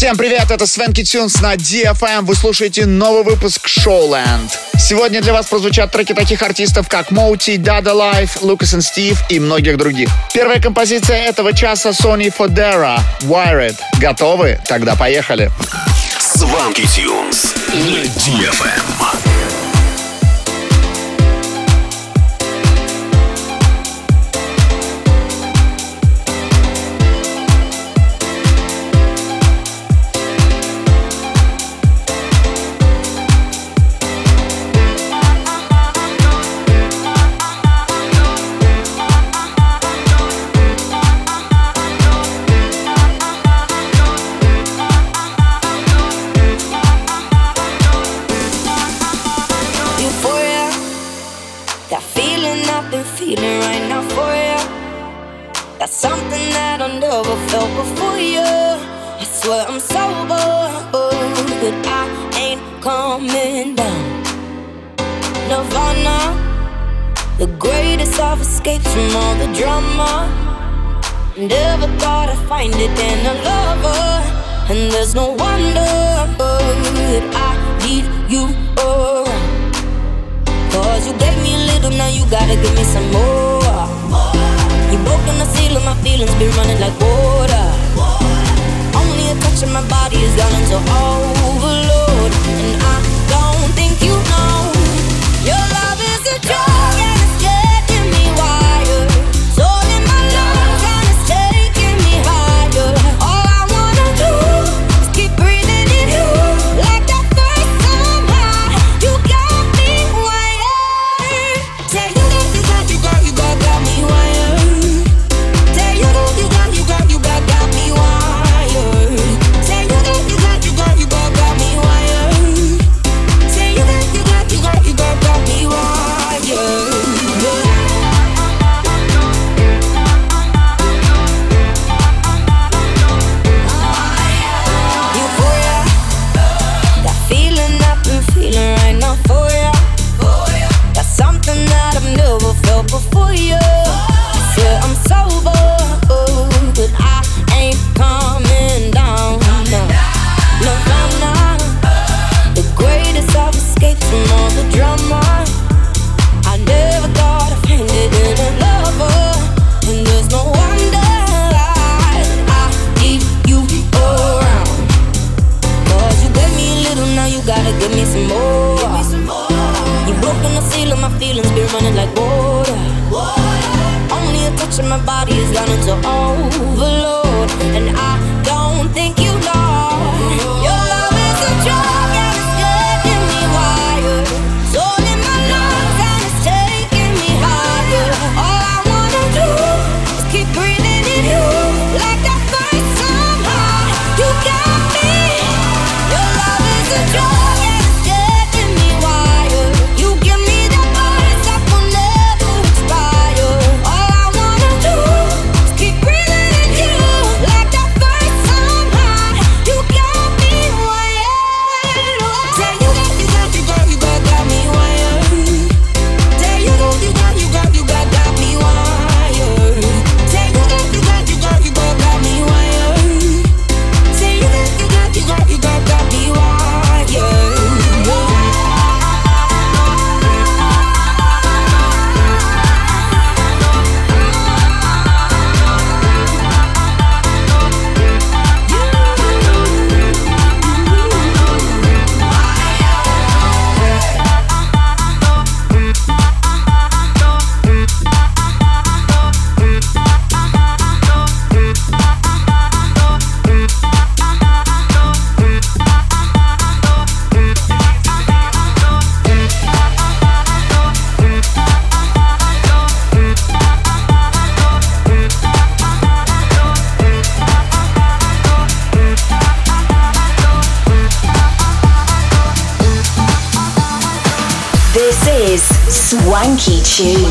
Всем привет, это Свенки Тюнс на DFM. Вы слушаете новый выпуск Showland. Сегодня для вас прозвучат треки таких артистов, как Моути, Dada Life, Lucas and Steve и многих других. Первая композиция этого часа Sony Fodera, Wired. Готовы? Тогда поехали. Сванки Тюнс на DFM. escape from all the drama. Never thought I'd find it in a lover. And there's no wonder that I need you. Oh. Cause you gave me a little, now you gotta give me some more. You broke on the seal my feelings, been running like water. Only a touch of my body is gone into overload. tune.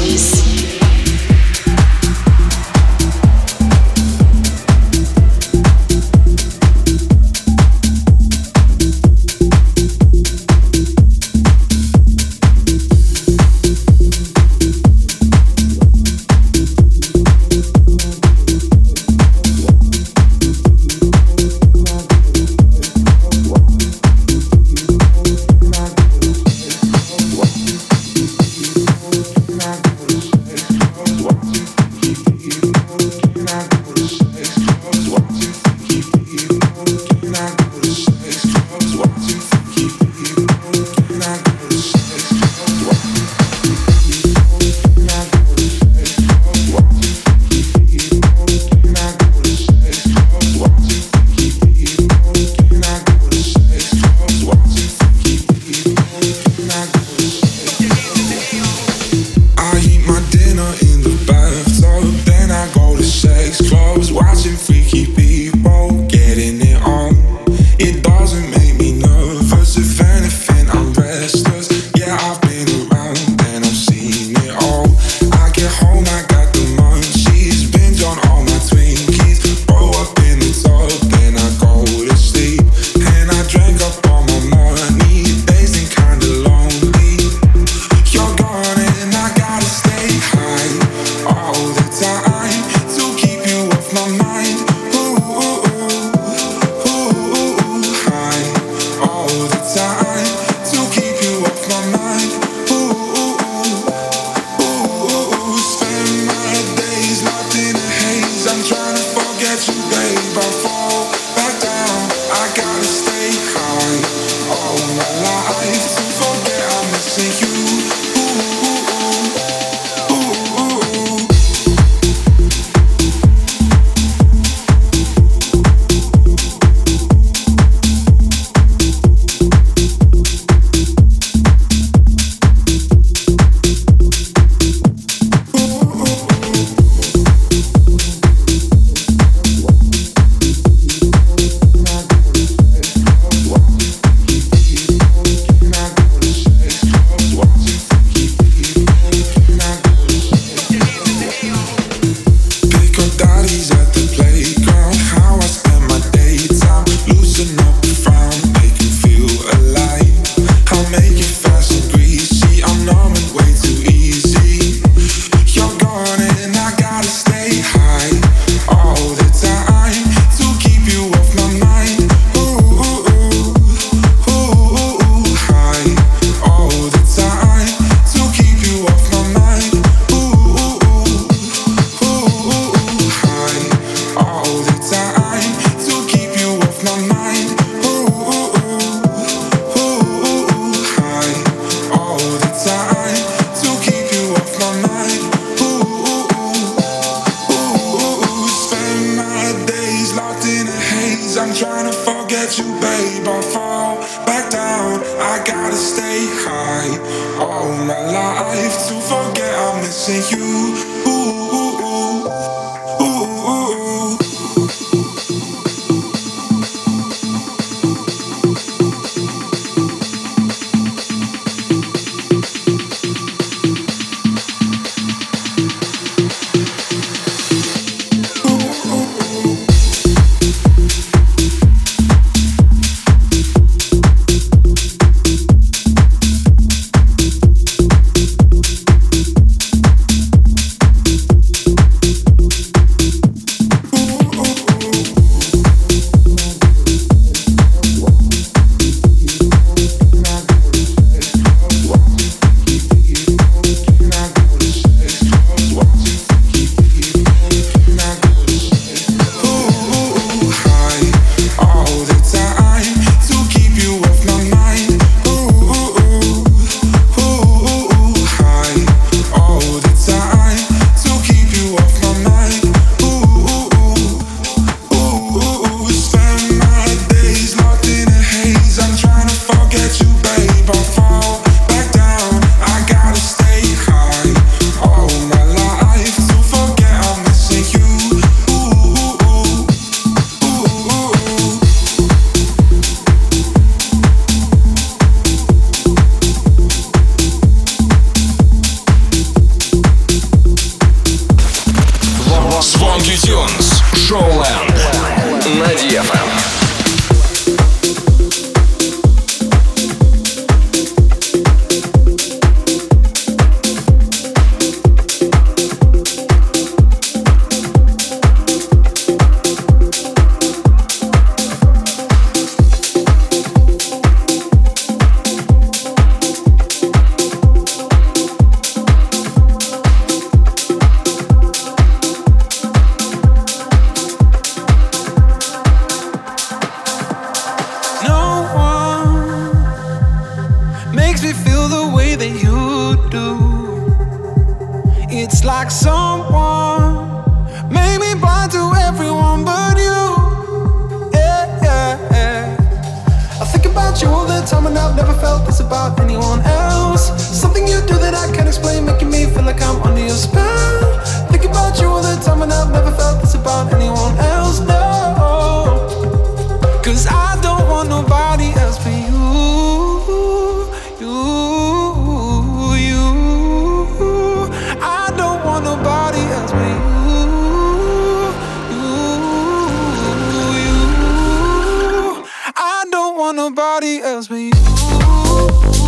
want nobody else but you.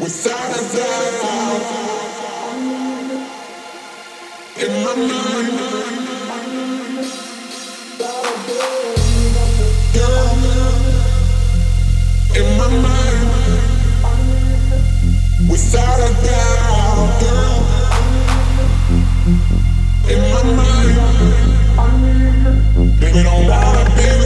without a doubt in my mind. Girl, in my mind, without a doubt, girl, in my mind. Baby, don't wanna be.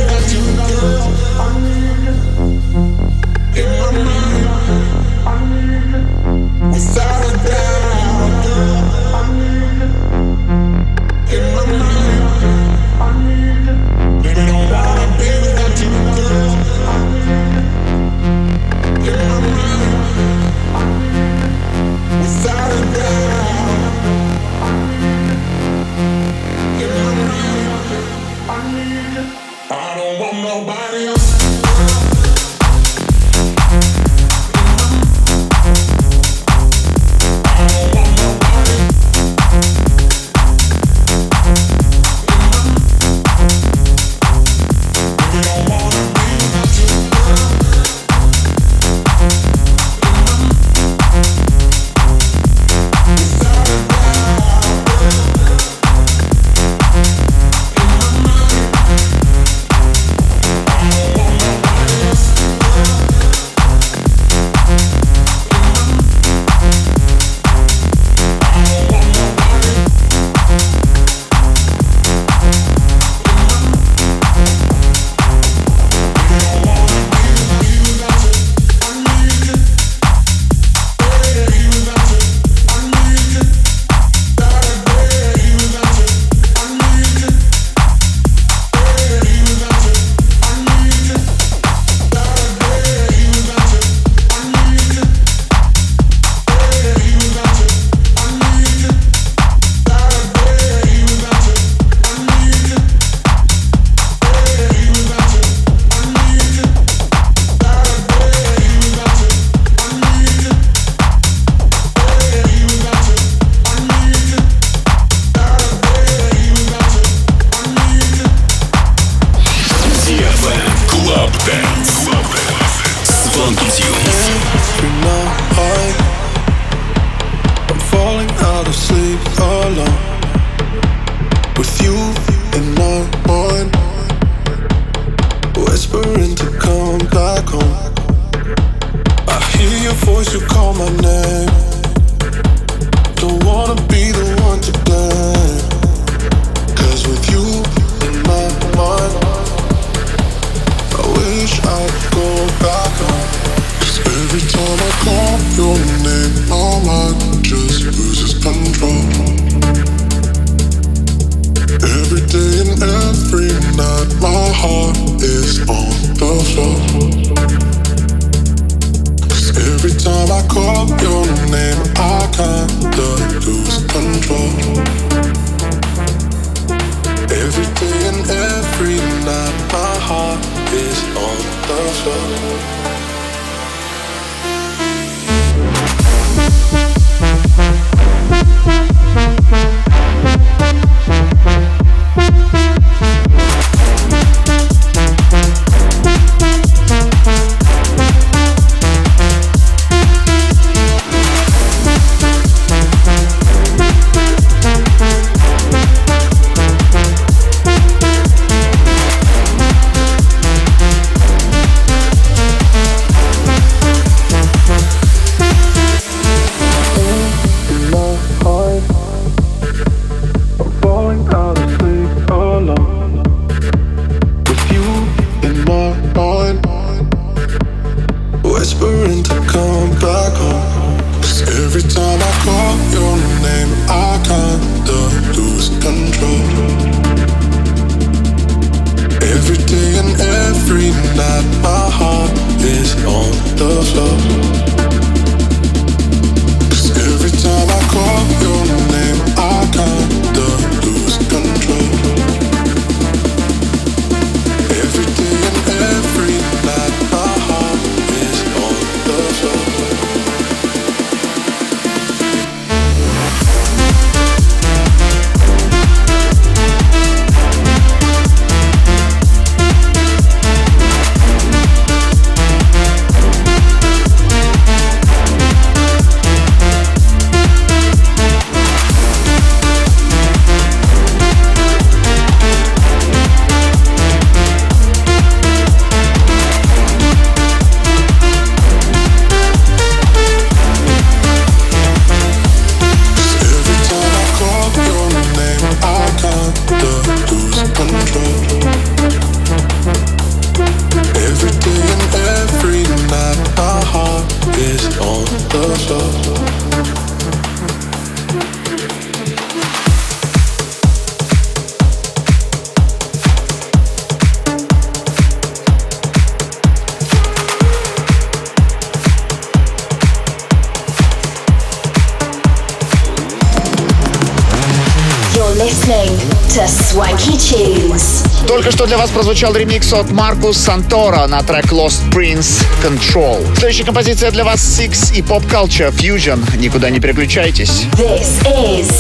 Только что для вас прозвучал ремикс от Маркус Сантора на трек Lost Prince Control. Следующая композиция для вас Six и Pop Culture Fusion. Никуда не переключайтесь. This is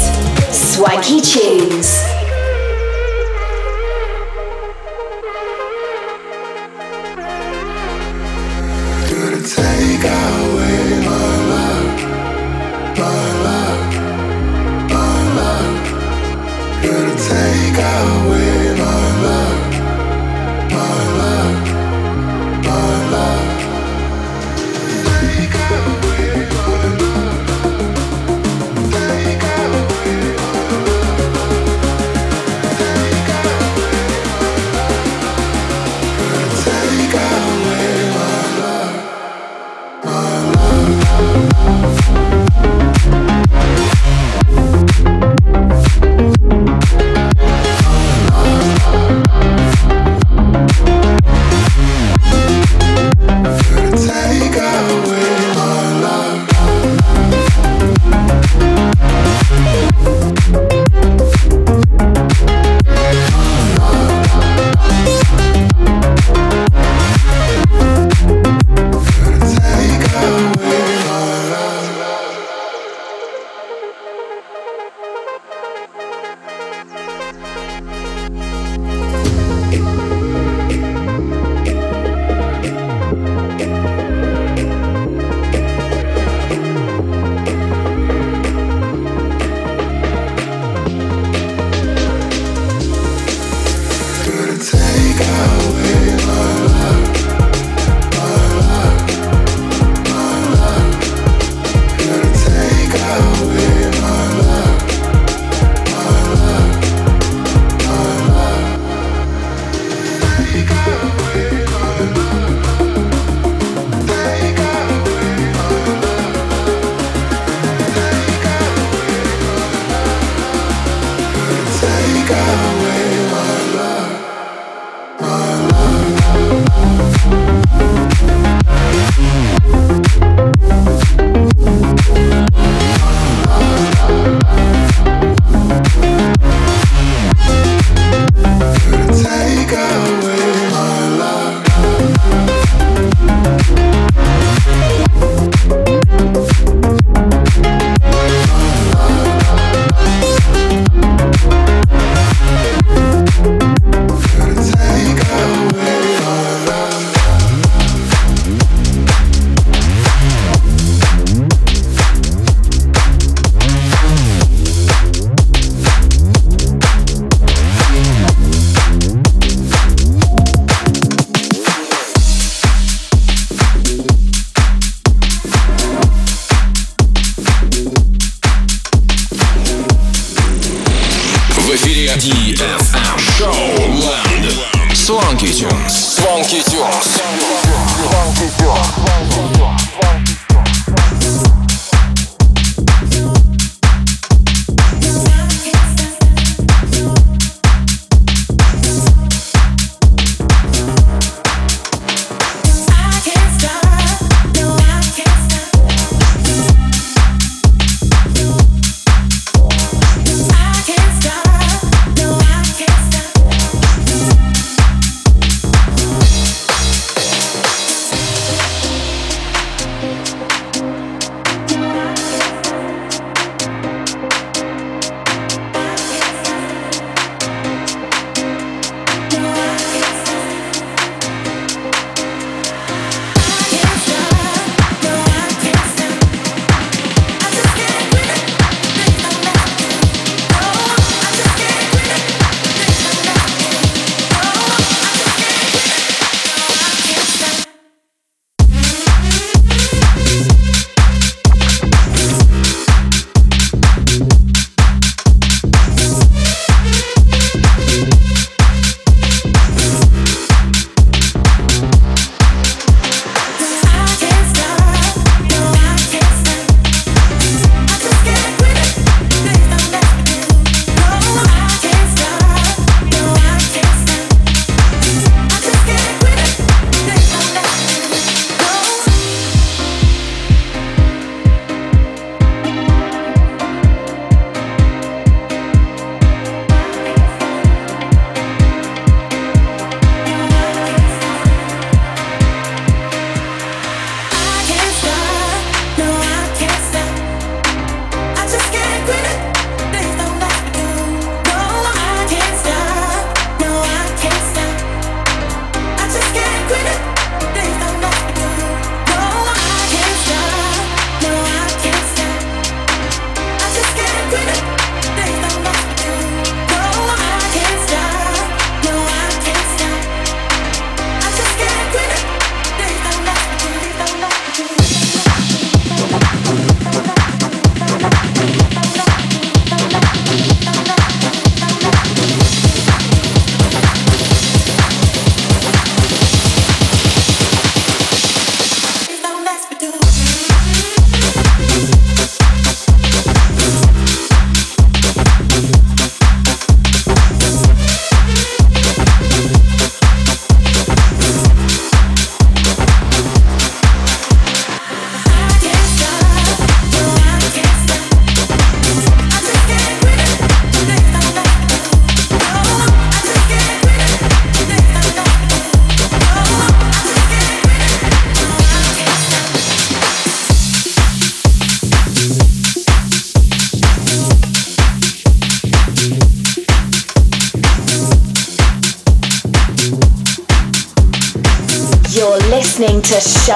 Swaggy Tunes.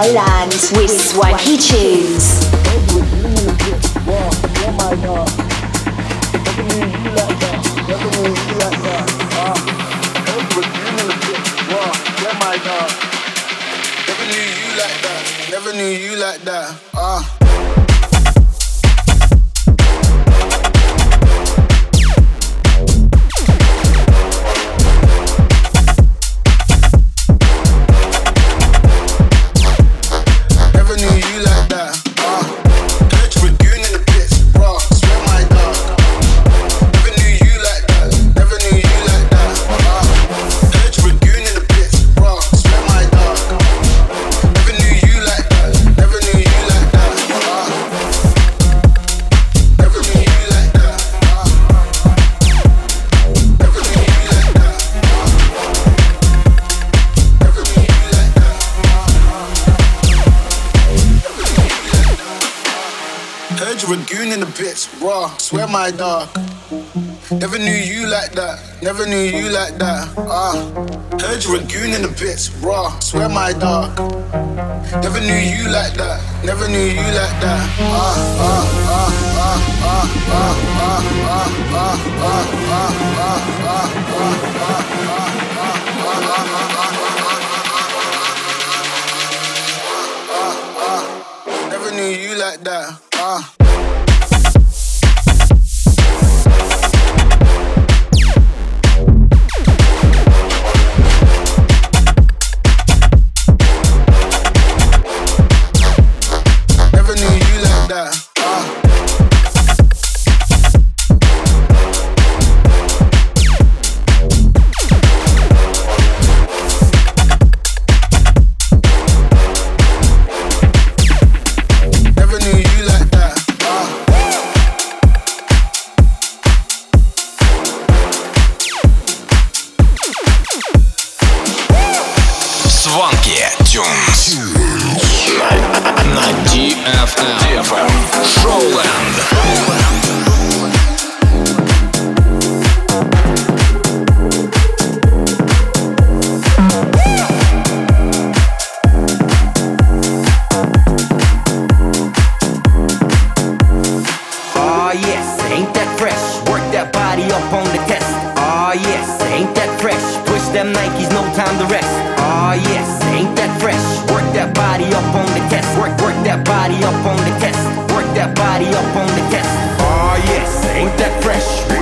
sợ là Dog. Never knew you like that. Never knew you like that. Ah. Heard you were goon in the bits, raw. Swear my dog. Never knew you like that. Never knew you like that. Ah, ah, ah, ah ah ah ah ah ah ah ah ah ah ah ah ah Never knew you like that. Fresh? Work that body up on the test. Aw yes, ain't that fresh? Push them Nikes, no time to rest. Aw yes, ain't that fresh? Work that body up on the test. Work, work that body up on the test. Work that body up on the test. Aw yes, ain't that fresh?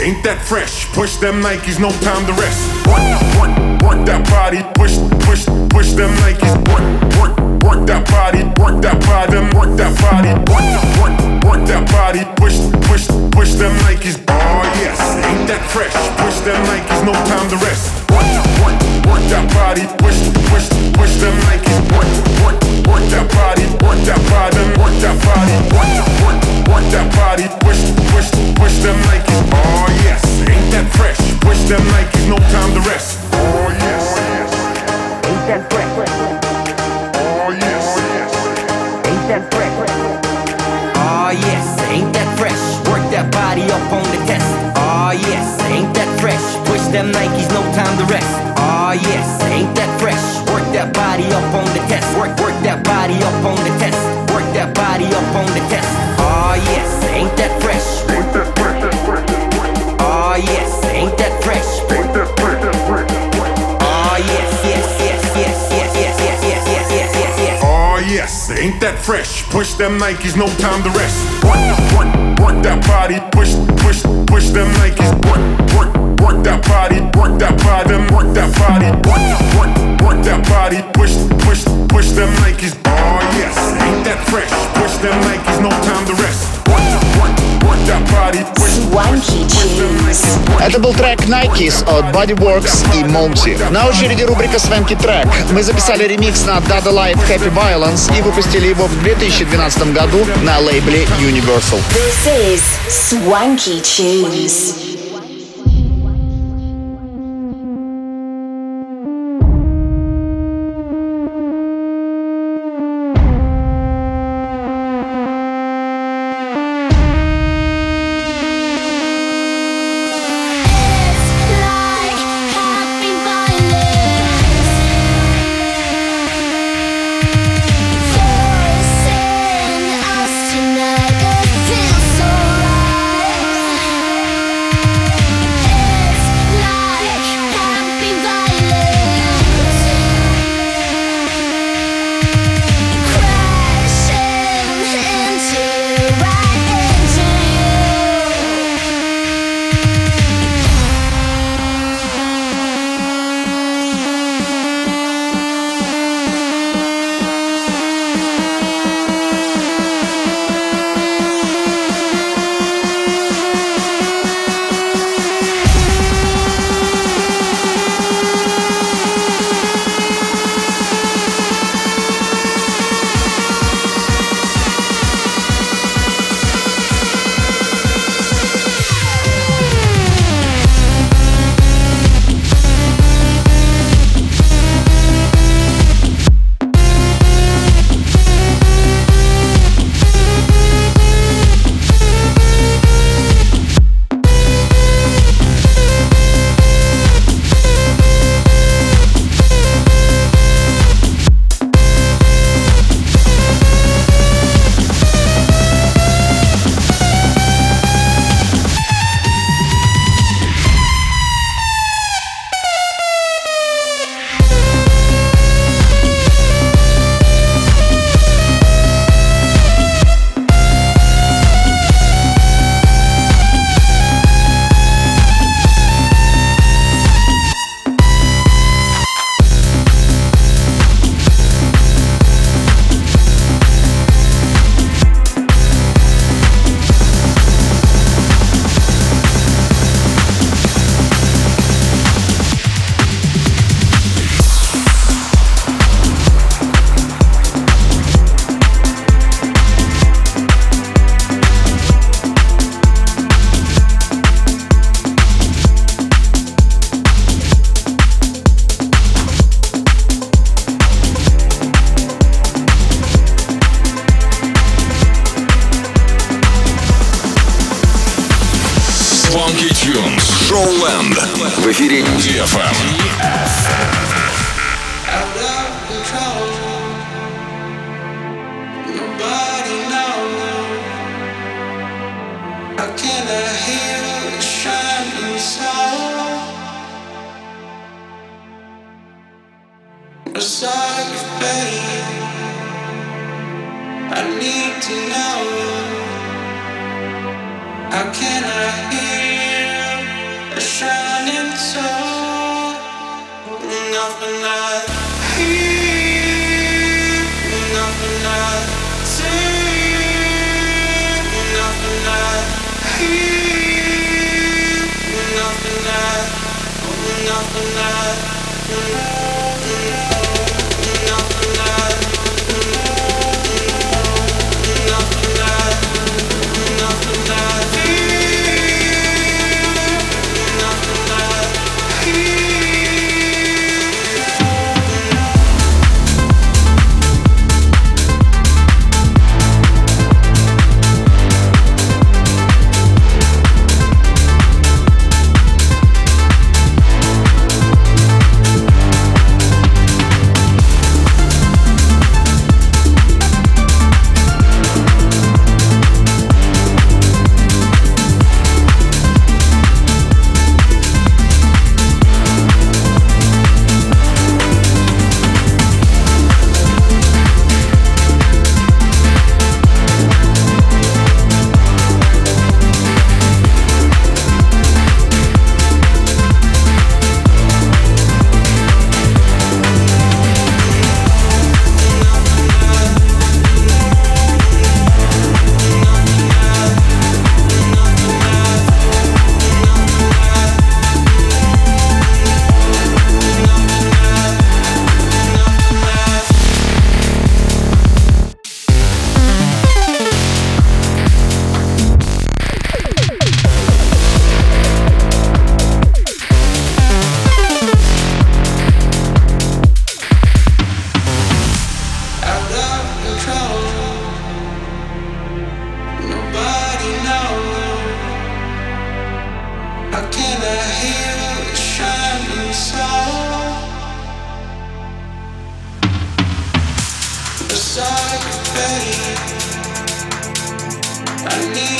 Ain't that fresh? Push them Nikes, no time to rest. Work, work, work that body, push, push, push them Nikes. Work, work, work that body, work that body, them work that body, work, work, work that body, push, push, push them Nikes. Oh yes, ain't that fresh? Push them Nikes, no time to rest. Work, work, work that body, push, push, push them Nikes. Work, work, work that body, work that body, work that body, work, work, work that body, push, push, push them Nikes. Oh yes, ain't that fresh? Push them Nikes, no time to rest. Oh yes, Ain't that fresh? oh yes, Ain't that fresh? Aw yes, that body up on the test. Aw yes, ain't that fresh? Push them Nikes, no time to rest. Aw yes, ain't that fresh? Work that body up on the test. Work, work that body up on the test. Work that body up on the test. Aw yes, ain't that fresh? Aw yes, ain't that fresh? Yes, ain't that fresh? Push them Nikes, no time to rest. Work, work, work that body, push, push, push them Nikes. Work, work, work that body, work that body, them work that body, work, work, work that body, push, push, push them Nikes. Oh yes, ain't that fresh? Push them Nikes, no time to rest. Work, work, work that body, push, Swanky Tunes. Это был трек Nikes от Bodyworks и Monty. На очереди рубрика Свенки трек. Мы записали ремикс на Dada Life Happy Violence и выпустили его в 2012 году на лейбле Universal. This is Swanky Tunes. Nothing left, nothing I, face. I need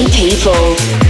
people.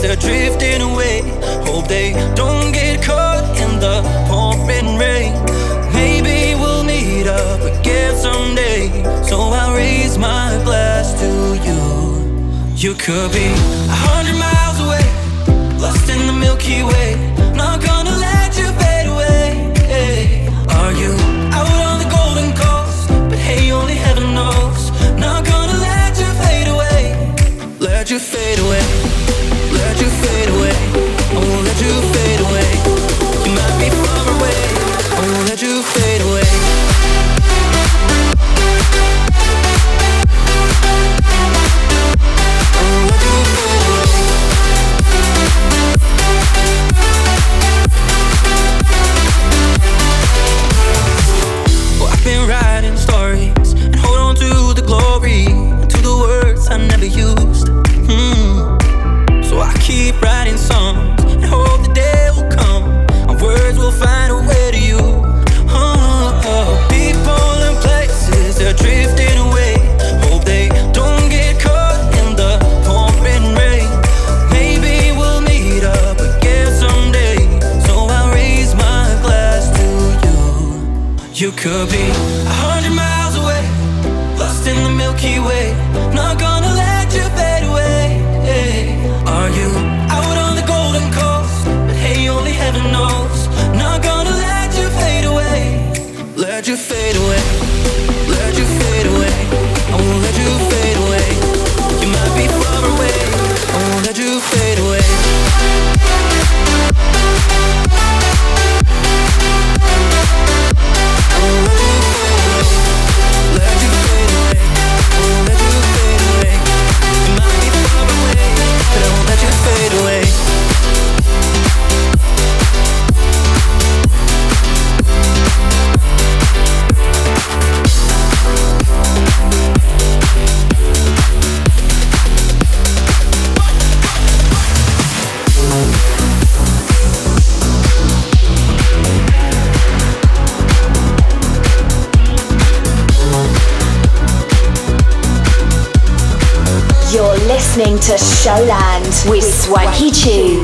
as they're drifting away. Hope they don't get caught in the pouring rain. Maybe we'll meet up again someday. So I raise my glass to you. You could be a hundred miles away, lost in the Milky Way. Not gonna let you fade away. Are you out on the golden coast? But hey, only heaven knows. Not gonna let you fade away. Let you fade away. could be to Showland with Swanky Tunes.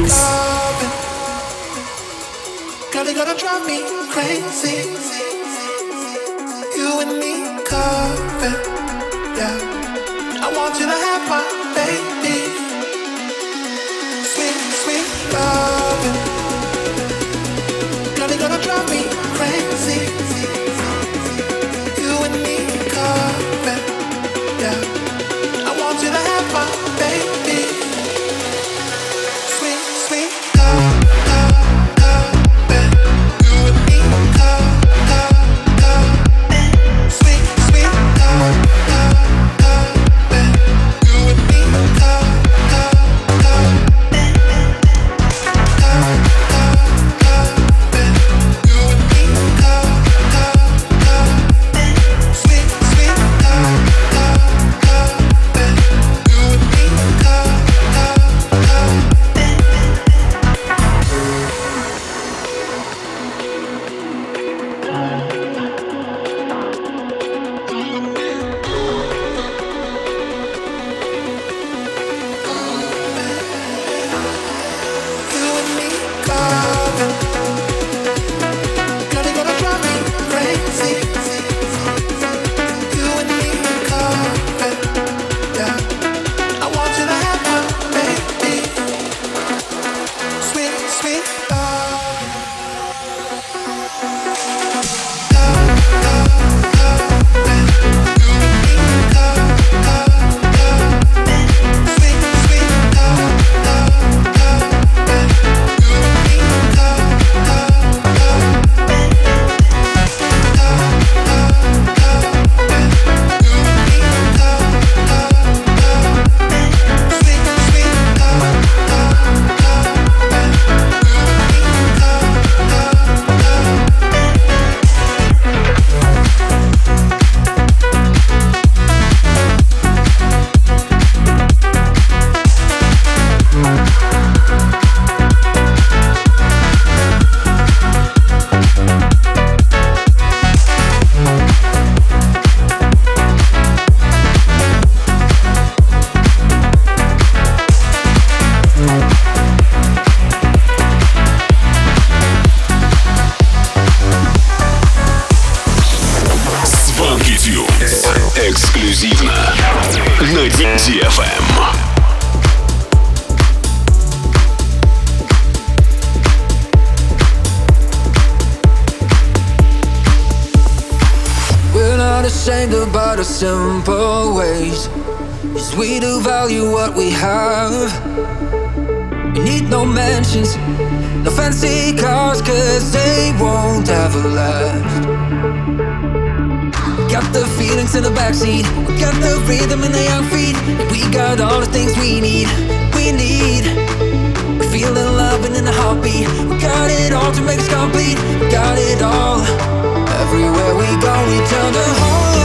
Got the feelings in the backseat. We got the rhythm in our feet. We got all the things we need. We need. We feel the love and in the heartbeat. We got it all to make us complete. We got it all. Everywhere we go, we turn the whole.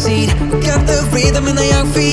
backseat. Got the rhythm in the young feet.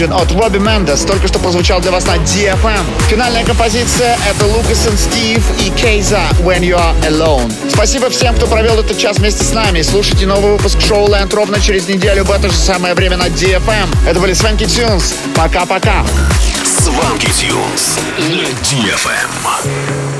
Imagine от Бобби Мендес только что прозвучал для вас на DFM. Финальная композиция — это Лукас и Стив и Кейза When You Are Alone. Спасибо всем, кто провел этот час вместе с нами. Слушайте новый выпуск Шоу Land ровно через неделю в это же самое время на DFM. Это были Свенки Тюнс. Пока-пока. Свенки Тюнс на DFM.